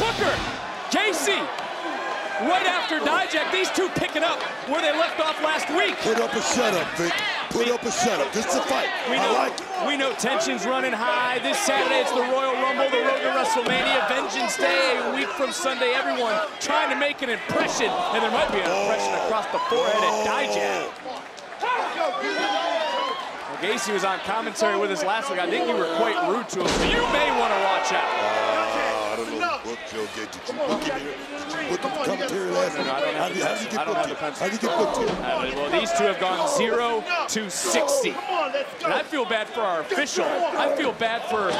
Booker, Gacy, right after Dijak. These two picking up where they left off last week. Put up a shut up, Vic. Put up a shut up. This is a fight. We I know, like it. we know tension's running high. This Saturday it's the Royal Rumble, the road to WrestleMania, Vengeance Day, a week from Sunday. Everyone trying to make an impression, and there might be an impression oh. across the forehead at Dijak. Oh. Well, Gacy was on commentary with us last week. I think you were quite rude to him, so you may want to watch out. Uh. Don't know what Joe get. Did you book him here? Did you book him to commentary last week? No, I don't have How did, how did you get I don't booked the here? How did you get booked here? Uh, well, these two have gone 0 to 60. And I feel bad for our official. I feel bad for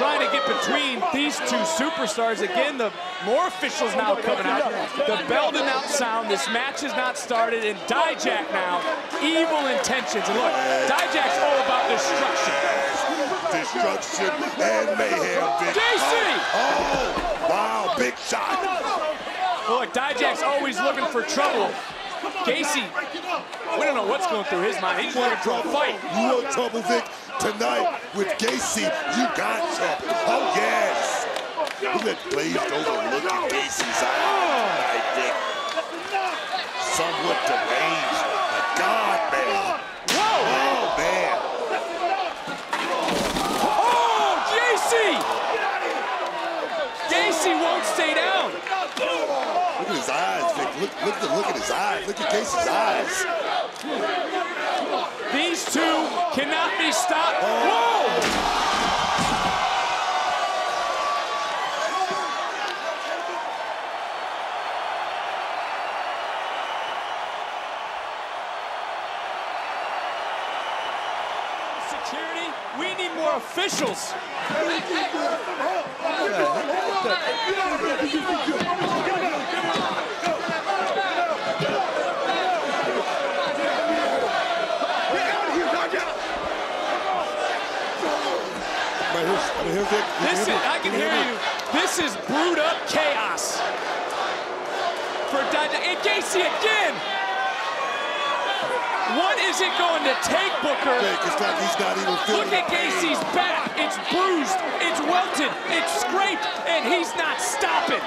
trying to get between these two superstars. Again, the more officials now coming out. The bell did not sound. This match has not started. And Dijak now, evil intentions. And look, Dijak's all about destruction. Destruction and mayhem, Vic. Gacy! Oh, oh, wow, big shot. Look, Dijak's always looking for trouble. Gacy, we don't know what's going through his mind. He's looking for a fight. You want trouble, Vic? Tonight with Gacy, you got trouble. Oh, yes. Look at glazed over look at Gacy's eyes tonight, Vic. Somewhat deranged. A god, man. Whoa! Oh, man. Oh, Gacy! Gacy won't stay down. Look at his eyes, Vic. Look, look, at, look at his eyes. Look at Gacy's eyes. These two cannot be stopped. Whoa! Security, we need more officials. Right here, right here, Vic. You This is? I can hear you. This is brewed up chaos. For Dijak, and Gacy again. What is it going to take, Booker? It's like he's not even feeling Look at Gacy's back. It's bruised, it's welted, it's scraped, and he's not stopping.